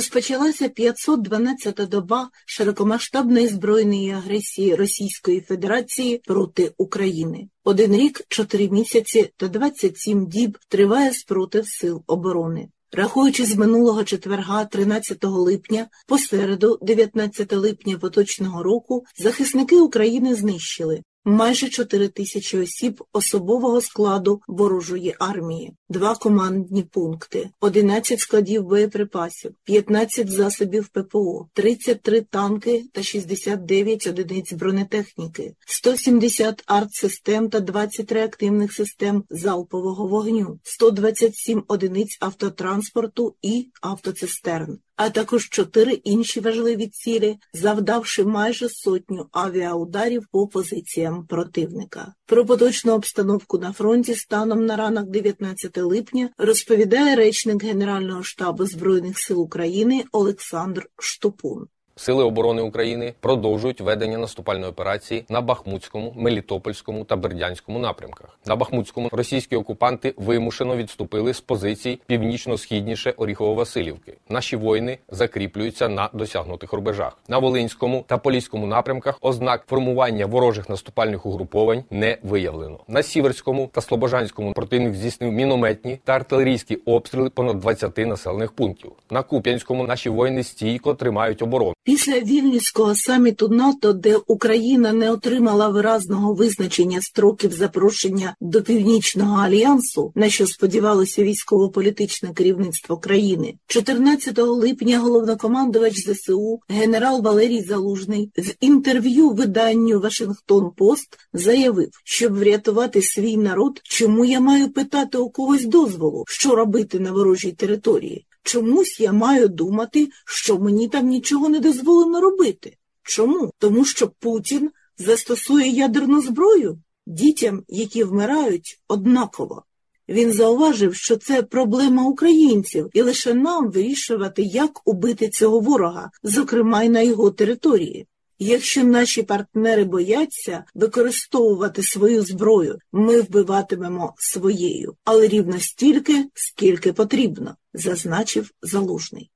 Розпочалася 512-та доба широкомасштабної збройної агресії Російської Федерації проти України. Один рік, чотири місяці та 27 діб триває спротив сил оборони. Рахуючи з минулого четверга, 13 липня, по середу, 19 липня поточного року, захисники України знищили майже 4 тисячі осіб особового складу ворожої армії, два командні пункти, 11 складів боєприпасів, 15 засобів ППО, 33 танки та 69 одиниць бронетехніки, 170 артсистем та 20 реактивних систем залпового вогню, 127 одиниць автотранспорту і автоцистерн а також чотири інші важливі цілі, завдавши майже сотню авіаударів по позиціям противника. Про поточну обстановку на фронті станом на ранок 19 липня розповідає речник Генерального штабу збройних сил України Олександр Штопун. Сили оборони України продовжують ведення наступальної операції на Бахмутському, Мелітопольському та Бердянському напрямках. На Бахмутському російські окупанти вимушено відступили з позицій північно-східніше Оріхово-Василівки. Наші воїни закріплюються на досягнутих рубежах. На Волинському та Поліському напрямках ознак формування ворожих наступальних угруповань не виявлено. На Сіверському та Слобожанському противник здійснив мінометні та артилерійські обстріли понад 20 населених пунктів. На Куп'янському наші воїни стійко тримають оборону. Після вільнюського саміту НАТО, де Україна не отримала виразного визначення строків запрошення до північного альянсу, на що сподівалося військово-політичне керівництво країни, 14 липня головнокомандувач ЗСУ генерал Валерій Залужний в інтерв'ю виданню Вашингтон Пост заявив, щоб врятувати свій народ, чому я маю питати у когось дозволу, що робити на ворожій території. Чомусь я маю думати, що мені там нічого не дозволено робити. Чому? Тому що Путін застосує ядерну зброю дітям, які вмирають, однаково. Він зауважив, що це проблема українців, і лише нам вирішувати, як убити цього ворога, зокрема й на його території. Якщо наші партнери бояться використовувати свою зброю, ми вбиватимемо своєю, але рівно стільки, скільки потрібно, зазначив залужний.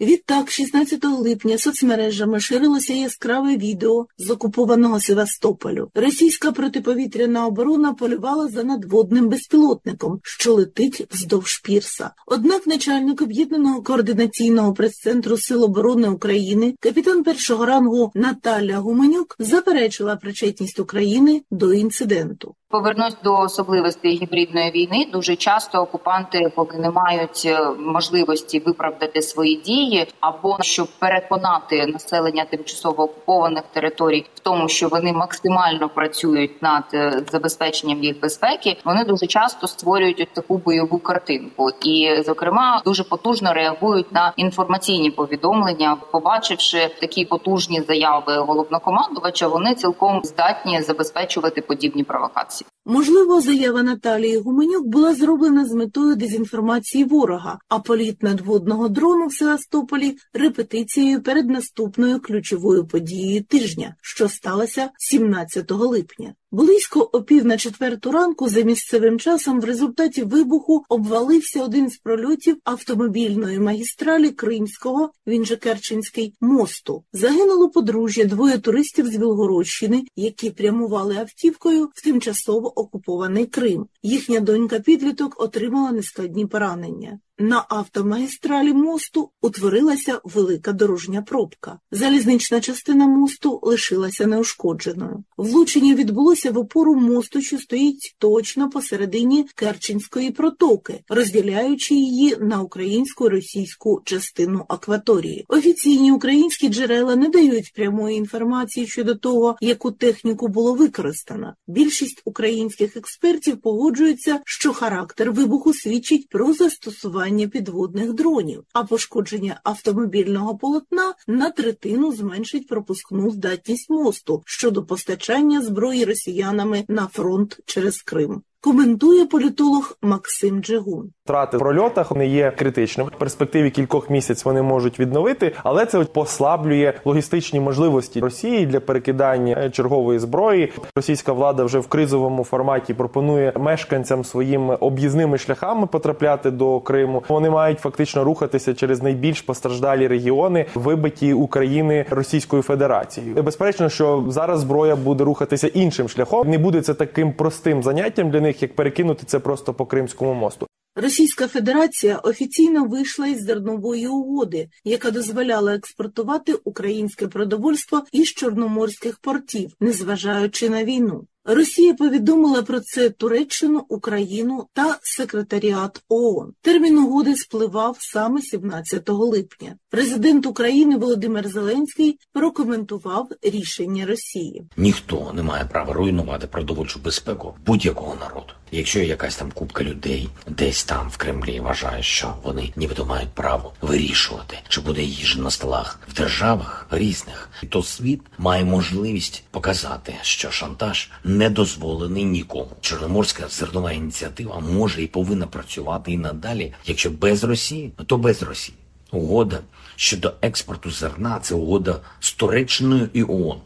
Відтак, 16 липня соцмережами ширилося яскраве відео з окупованого Севастополю. Російська протиповітряна оборона полювала за надводним безпілотником, що летить вздовж пірса. Однак начальник об'єднаного координаційного прес-центру Сил оборони України, капітан першого рангу Наталя Гуменюк, заперечила причетність України до інциденту. Повернусь до особливостей гібридної війни. Дуже часто окупанти, поки не мають е, можливості виправдати свої дії, або щоб переконати населення тимчасово окупованих територій в тому, що вони максимально працюють над е, забезпеченням їх безпеки, вони дуже часто створюють ось таку бойову картинку, і, зокрема, дуже потужно реагують на інформаційні повідомлення, побачивши такі потужні заяви головнокомандувача, вони цілком здатні забезпечувати подібні провокації. Можливо, заява Наталії Гуменюк була зроблена з метою дезінформації ворога, а політ надводного дрону в Севастополі репетицією перед наступною ключовою подією тижня, що сталося 17 липня. Близько о пів на четверту ранку за місцевим часом в результаті вибуху обвалився один з прольотів автомобільної магістралі Кримського, він же Керченський, мосту. Загинуло подружжя двоє туристів з Білгородщини, які прямували автівкою в тимчасово окупований Крим. Їхня донька підліток отримала нескладні поранення. На автомагістралі мосту утворилася велика дорожня пробка. Залізнична частина мосту лишилася неушкодженою. Влучення відбулося в опору мосту, що стоїть точно посередині Керченської протоки, розділяючи її на українську російську частину акваторії. Офіційні українські джерела не дають прямої інформації щодо того, яку техніку було використано. Більшість українських експертів погоджуються, що характер вибуху свідчить про застосування застосування підводних дронів, а пошкодження автомобільного полотна на третину зменшить пропускну здатність мосту щодо постачання зброї росіянами на фронт через Крим. Коментує політолог Максим Джигун. Втрати в прольотах не є критичними. В перспективі кількох місяців вони можуть відновити, але це послаблює логістичні можливості Росії для перекидання чергової зброї. Російська влада вже в кризовому форматі пропонує мешканцям своїм об'їзними шляхами потрапляти до Криму. Вони мають фактично рухатися через найбільш постраждалі регіони, вибиті України Російською Федерацією. Безперечно, що зараз зброя буде рухатися іншим шляхом. Не буде це таким простим заняттям для них них як перекинути це просто по Кримському мосту. Російська Федерація офіційно вийшла із зернової угоди, яка дозволяла експортувати українське продовольство із чорноморських портів, незважаючи на війну. Росія повідомила про це Туреччину, Україну та секретаріат ООН. Термін угоди спливав саме 17 липня. Президент України Володимир Зеленський прокоментував рішення Росії. Ніхто не має права руйнувати продовольчу безпеку будь-якого народу. Якщо якась там купка людей десь там в Кремлі вважає, що вони нібито мають право вирішувати, чи буде їжа на столах в державах різних, то світ має можливість показати, що шантаж не дозволений нікому. Чорноморська зернова ініціатива може і повинна працювати і надалі. Якщо без Росії, то без Росії. Угода щодо експорту зерна це угода з Туреччиною і ООН.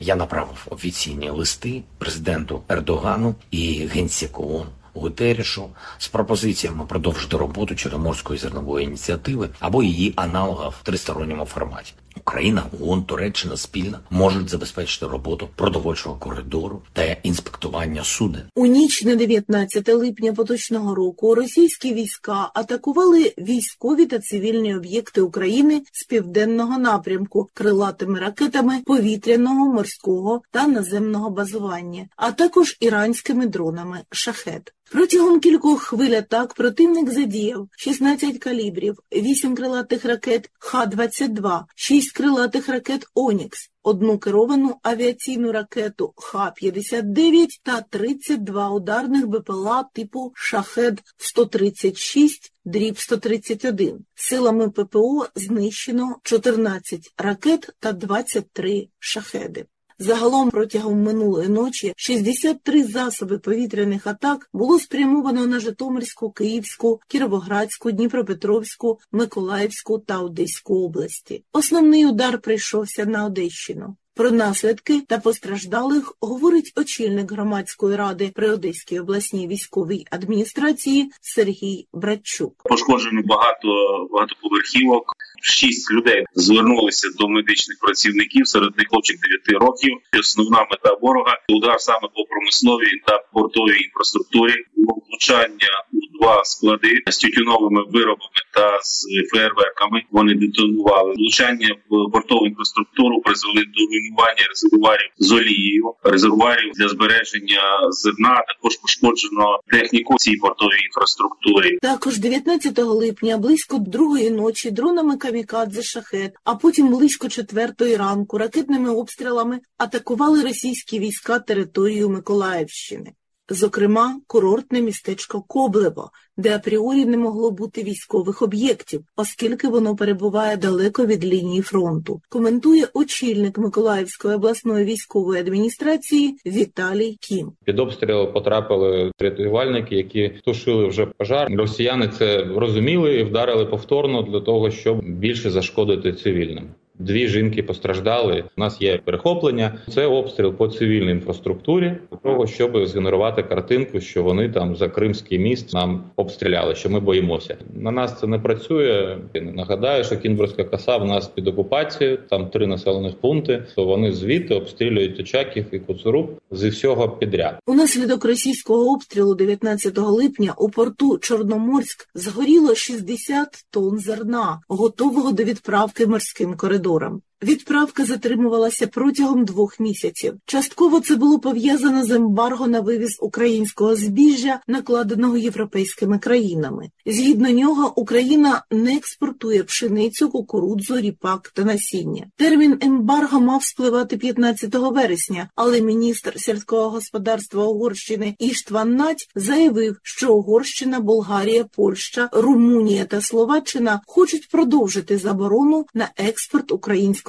Я направив офіційні листи президенту Ердогану і генсеку ООН Гутерішу з пропозиціями продовжити роботу Чорноморської зернової ініціативи або її аналога в тристоронньому форматі. Україна, ООН, Туреччина спільно можуть забезпечити роботу продовольчого коридору та інспектування суден. У ніч на 19 липня поточного року російські війська атакували військові та цивільні об'єкти України з південного напрямку крилатими ракетами повітряного, морського та наземного базування, а також іранськими дронами шахет. Протягом кількох хвиль атак противник задіяв 16 калібрів, 8 крилатих ракет Х-22, 6 крилатих ракет Онікс, одну керовану авіаційну ракету Х-59 та 32 ударних БПЛА типу Шахед-136, дріб 131. Силами ППО знищено 14 ракет та 23 шахеди. Загалом протягом минулої ночі 63 засоби повітряних атак було спрямовано на Житомирську, Київську, Кіровоградську, Дніпропетровську, Миколаївську та Одеську області. Основний удар прийшовся на Одещину. Про наслідки та постраждалих говорить очільник громадської ради при Одеській обласній військовій адміністрації Сергій Братчук. Пошкоджено багато багатоповерхівок. Шість людей звернулися до медичних працівників. Серед них хлопчик 9 років. Основна мета ворога удар саме по промисловій та портовій інфраструктурі. Влучання два склади з тютюновими виробами та з фейерверками. Вони детонували. Влучання в портову інфраструктуру призвели до руйнування резервуарів з олією, резервуарів для збереження зерна. Також пошкоджено техніку цій портовій інфраструктурі. Також 19 липня близько другої ночі дронами камікадзе шахет, а потім близько четвертої ранку ракетними обстрілами атакували російські війська територію Миколаївщини. Зокрема, курортне містечко Коблево, де апріорі не могло бути військових об'єктів, оскільки воно перебуває далеко від лінії фронту. Коментує очільник Миколаївської обласної військової адміністрації Віталій Кім. Під обстріл потрапили рятувальники, які тушили вже пожар. Росіяни це розуміли і вдарили повторно для того, щоб більше зашкодити цивільним. Дві жінки постраждали. У нас є перехоплення. Це обстріл по цивільній інфраструктурі, для того, щоб згенерувати картинку, що вони там за Кримський міст нам обстріляли. Що ми боїмося. На нас це не працює. Нагадаю, що Кінбурзька коса в нас під окупацією. Там три населених пункти. То вони звідти обстрілюють Очаків і Коцуруб зі всього підряд. Унаслідок російського обстрілу 19 липня у порту Чорноморськ згоріло 60 тонн зерна, готового до відправки морським коридором коридорам. Відправка затримувалася протягом двох місяців. Частково це було пов'язано з ембарго на вивіз українського збіжжя, накладеного європейськими країнами. Згідно нього, Україна не експортує пшеницю, кукурудзу, ріпак та насіння. Термін ембарго мав спливати 15 вересня, але міністр сільського господарства Угорщини Іштван Нать заявив, що Угорщина, Болгарія, Польща, Румунія та Словаччина хочуть продовжити заборону на експорт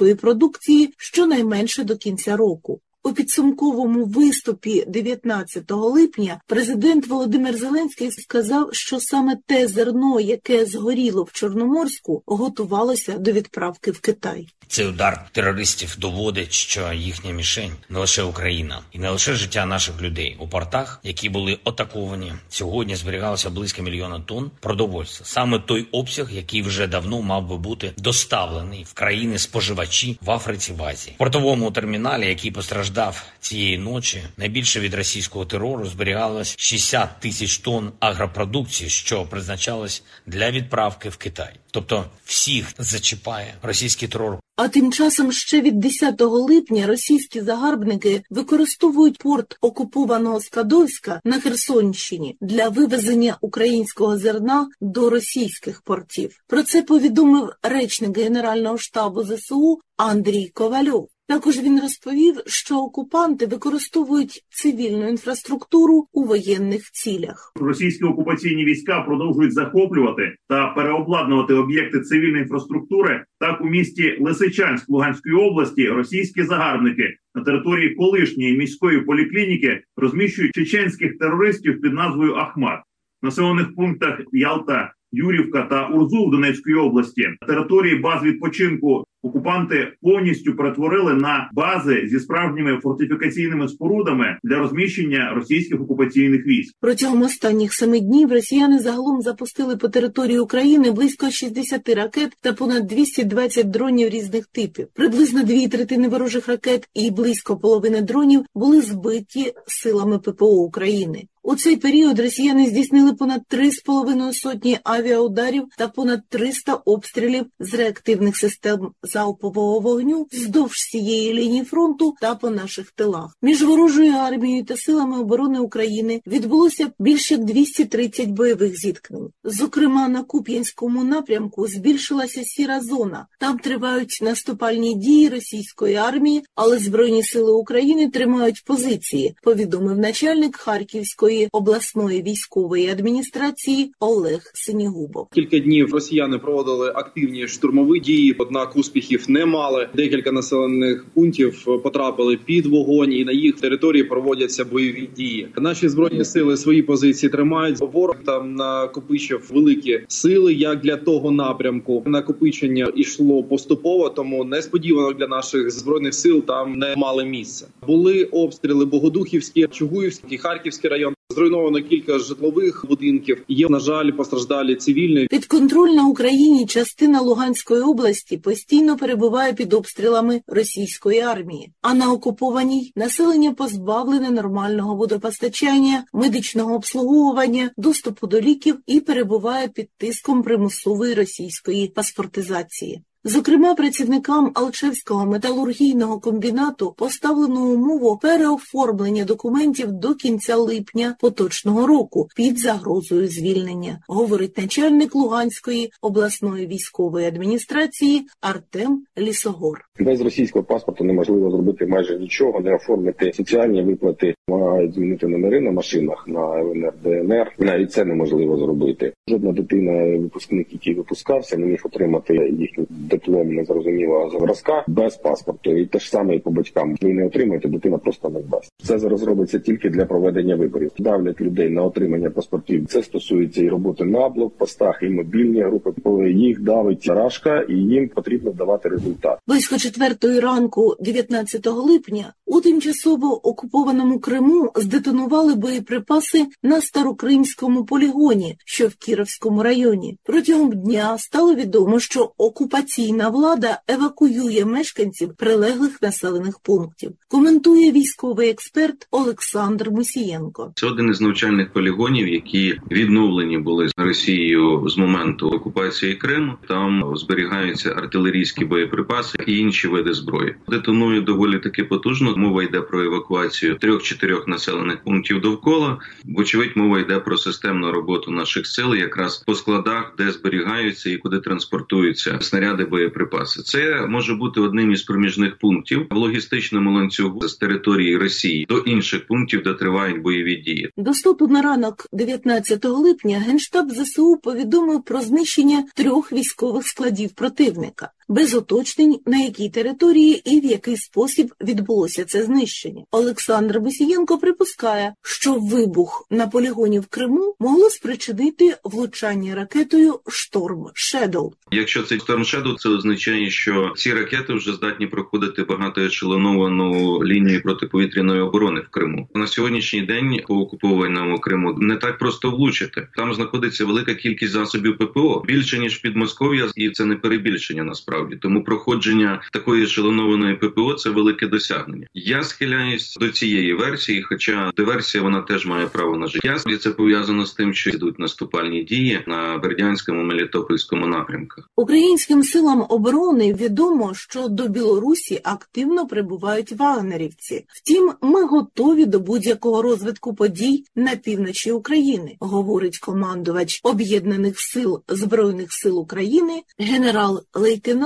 української продукції щонайменше до кінця року. У підсумковому виступі 19 липня президент Володимир Зеленський сказав, що саме те зерно, яке згоріло в Чорноморську, готувалося до відправки в Китай. Цей удар терористів доводить, що їхня мішень не лише Україна і не лише життя наших людей у портах, які були атаковані. Сьогодні зберігалося близько мільйона тонн продовольства. Саме той обсяг, який вже давно мав би бути доставлений в країни споживачі в Африці в Азії. В портовому терміналі, який постраждав цієї ночі, найбільше від російського терору зберігалось 60 тисяч тонн агропродукції, що призначалось для відправки в Китай. Тобто всіх зачіпає російський терор. А тим часом ще від 10 липня російські загарбники використовують порт окупованого Скадовська на Херсонщині для вивезення українського зерна до російських портів. Про це повідомив речник Генерального штабу ЗСУ Андрій Ковальов. Також він розповів, що окупанти використовують цивільну інфраструктуру у воєнних цілях. Російські окупаційні війська продовжують захоплювати та переобладнувати об'єкти цивільної інфраструктури. Так у місті Лисичанськ Луганської області російські загарбники на території колишньої міської поліклініки розміщують чеченських терористів під назвою Ахмат населених пунктах Ялта. Юрівка та Урзу в Донецької області території баз відпочинку окупанти повністю перетворили на бази зі справжніми фортифікаційними спорудами для розміщення російських окупаційних військ. Протягом останніх семи днів росіяни загалом запустили по території України близько 60 ракет та понад 220 дронів різних типів. Приблизно дві третини ворожих ракет і близько половини дронів були збиті силами ППО України. У цей період росіяни здійснили понад 3,5 сотні авіаударів та понад 300 обстрілів з реактивних систем залпового вогню вздовж всієї лінії фронту та по наших тилах. Між ворожою армією та силами оборони України відбулося більше 230 бойових зіткнень. Зокрема, на Куп'янському напрямку збільшилася сіра зона. Там тривають наступальні дії російської армії, але збройні сили України тримають позиції. Повідомив начальник Харківської обласної військової адміністрації Олег Синігубов. Кілька днів росіяни проводили активні штурмові дії, однак успіхів не мали. Декілька населених пунктів потрапили під вогонь, і на їх території проводяться бойові дії. Наші збройні сили свої позиції тримають. Ворог там накопичив великі сили, як для того напрямку. Накопичення йшло поступово, тому несподівано для наших збройних сил там не мали місця. Були обстріли Богодухівські, Чугуївський, Харківський район. Зруйновано кілька житлових будинків. Є на жаль, постраждалі цивільні. Підконтрольна Україні частина Луганської області постійно перебуває під обстрілами російської армії. А на окупованій населення позбавлене нормального водопостачання, медичного обслуговування, доступу до ліків і перебуває під тиском примусової російської паспортизації. Зокрема, працівникам Алчевського металургійного комбінату поставлено умову переоформлення документів до кінця липня поточного року під загрозою звільнення, говорить начальник Луганської обласної військової адміністрації Артем Лісогор. Без російського паспорту неможливо зробити майже нічого, не оформити соціальні виплати, мають змінити номери на машинах на ЛНР, ДНР. Навіть це неможливо зробити. Жодна дитина, випускник, який випускався, не міг отримати їхню диплом незрозумілого зразка без паспорту. І те ж саме і по батькам. Ви не отримаєте, дитина просто не дасть. Це зараз робиться тільки для проведення виборів. Давлять людей на отримання паспортів. Це стосується і роботи на блокпостах, і мобільні групи. Коли їх давить рашка, і їм потрібно давати результат. Близько четвертої ранку, 19 липня, у тимчасово окупованому Криму здетонували боєприпаси на старокримському полігоні, що в Кіровському районі. Протягом дня стало відомо, що окупаційні окупаційна влада евакуює мешканців прилеглих населених пунктів. Коментує військовий експерт Олександр Мусієнко. Це один із навчальних полігонів, які відновлені були з Росією з моменту окупації Криму. Там зберігаються артилерійські боєприпаси і інші види зброї. Детонує доволі таки потужно. Мова йде про евакуацію трьох-чотирьох населених пунктів довкола. Вочевидь, мова йде про системну роботу наших сил, якраз по складах, де зберігаються і куди транспортуються снаряди, боєприпаси. Це може бути одним із проміжних пунктів в логістичному ланцюгу з території Росії до інших пунктів, де тривають бойові дії. Доступу на ранок 19 липня генштаб ЗСУ повідомив про знищення трьох військових складів противника без уточнень на якій території і в який спосіб відбулося це знищення. Олександр Бесієнко припускає, що вибух на полігоні в Криму могло спричинити влучання ракетою Storm Shadow. Якщо це Шторм Шедоу, це означає, що ці ракети вже здатні проходити багатоешелоновану лінію протиповітряної оборони в Криму. На сьогоднішній день по окупованому Криму не так просто влучити. Там знаходиться велика кількість засобів ППО більше ніж під Москов'я, і це не перебільшення насправді. Тому проходження такої ешелонованої ППО це велике досягнення. Я схиляюсь до цієї версії, хоча диверсія вона теж має право на життя. І це пов'язано з тим, що йдуть наступальні дії на Бердянському Мелітопольському напрямках. Українським силам оборони відомо, що до Білорусі активно прибувають вагнерівці. Втім, ми готові до будь-якого розвитку подій на півночі України, говорить командувач об'єднаних сил збройних сил України, генерал-лейтенант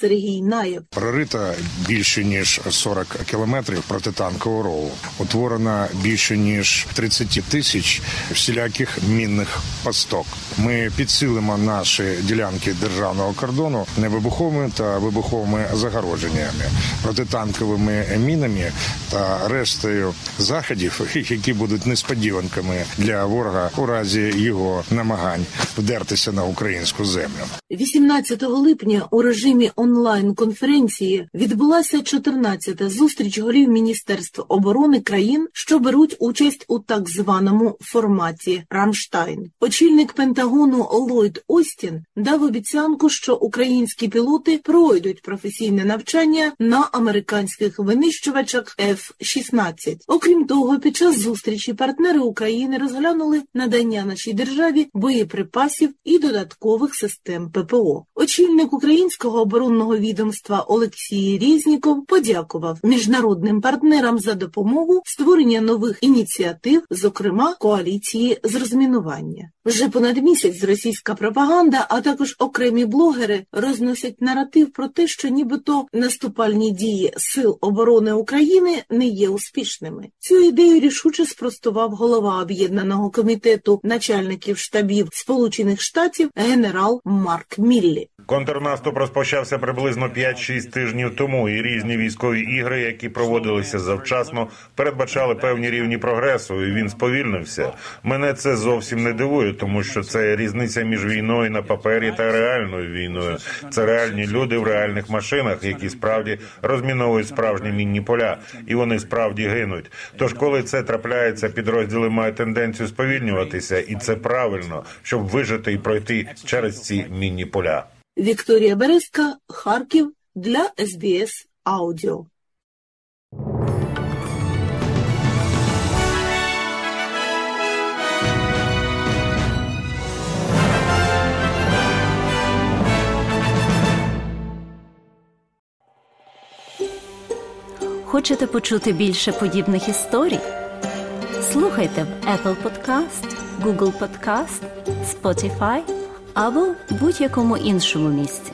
Сергій Наєв. Прорито більше ніж 40 кілометрів протитанкового рову. Утворено більше ніж 30 тисяч всіляких мінних пасток. Ми підсилимо наші ділянки державного кордону невибуховими та вибуховими загородженнями, протитанковими мінами та рештою заходів, які будуть несподіванками для ворога у разі його намагань вдертися на українську землю. 18 липня у режимі онлайн-конференції відбулася 14-та зустріч голів Міністерств оборони країн, що беруть участь у так званому форматі Рамштайн. Очільник Пентагону Ллойд Остін дав обіцянку, що українські пілоти пройдуть професійне навчання на американських винищувачах F-16. Окрім того, під час зустрічі партнери України розглянули надання нашій державі боєприпасів і додаткових систем ППО. Очільник українського оборонного відомства Олексій Різніков подякував міжнародним партнерам за допомогу створення нових ініціатив, зокрема коаліції з розмінування. Вже понад місяць російська пропаганда, а також окремі блогери розносять наратив про те, що нібито наступальні дії сил оборони України не є успішними. Цю ідею рішуче спростував голова об'єднаного комітету начальників штабів Сполучених Штатів генерал Марк Міллі. Контрнаступ розпочався приблизно 5-6 тижнів тому, і різні військові ігри, які проводилися завчасно, передбачали певні рівні прогресу. і Він сповільнився. Мене це зовсім не дивує, тому що це різниця між війною на папері та реальною війною. Це реальні люди в реальних машинах, які справді розміновують справжні мінні поля, і вони справді гинуть. Тож, коли це трапляється, підрозділи мають тенденцію сповільнюватися, і це правильно, щоб вижити і пройти через ці мінні поля. Вікторія Березка, Харків для СБС Аудіо. Хочете почути більше подібних історій? Слухайте в Apple Podcast, Google Podcast, Spotify або будь-якому іншому місці.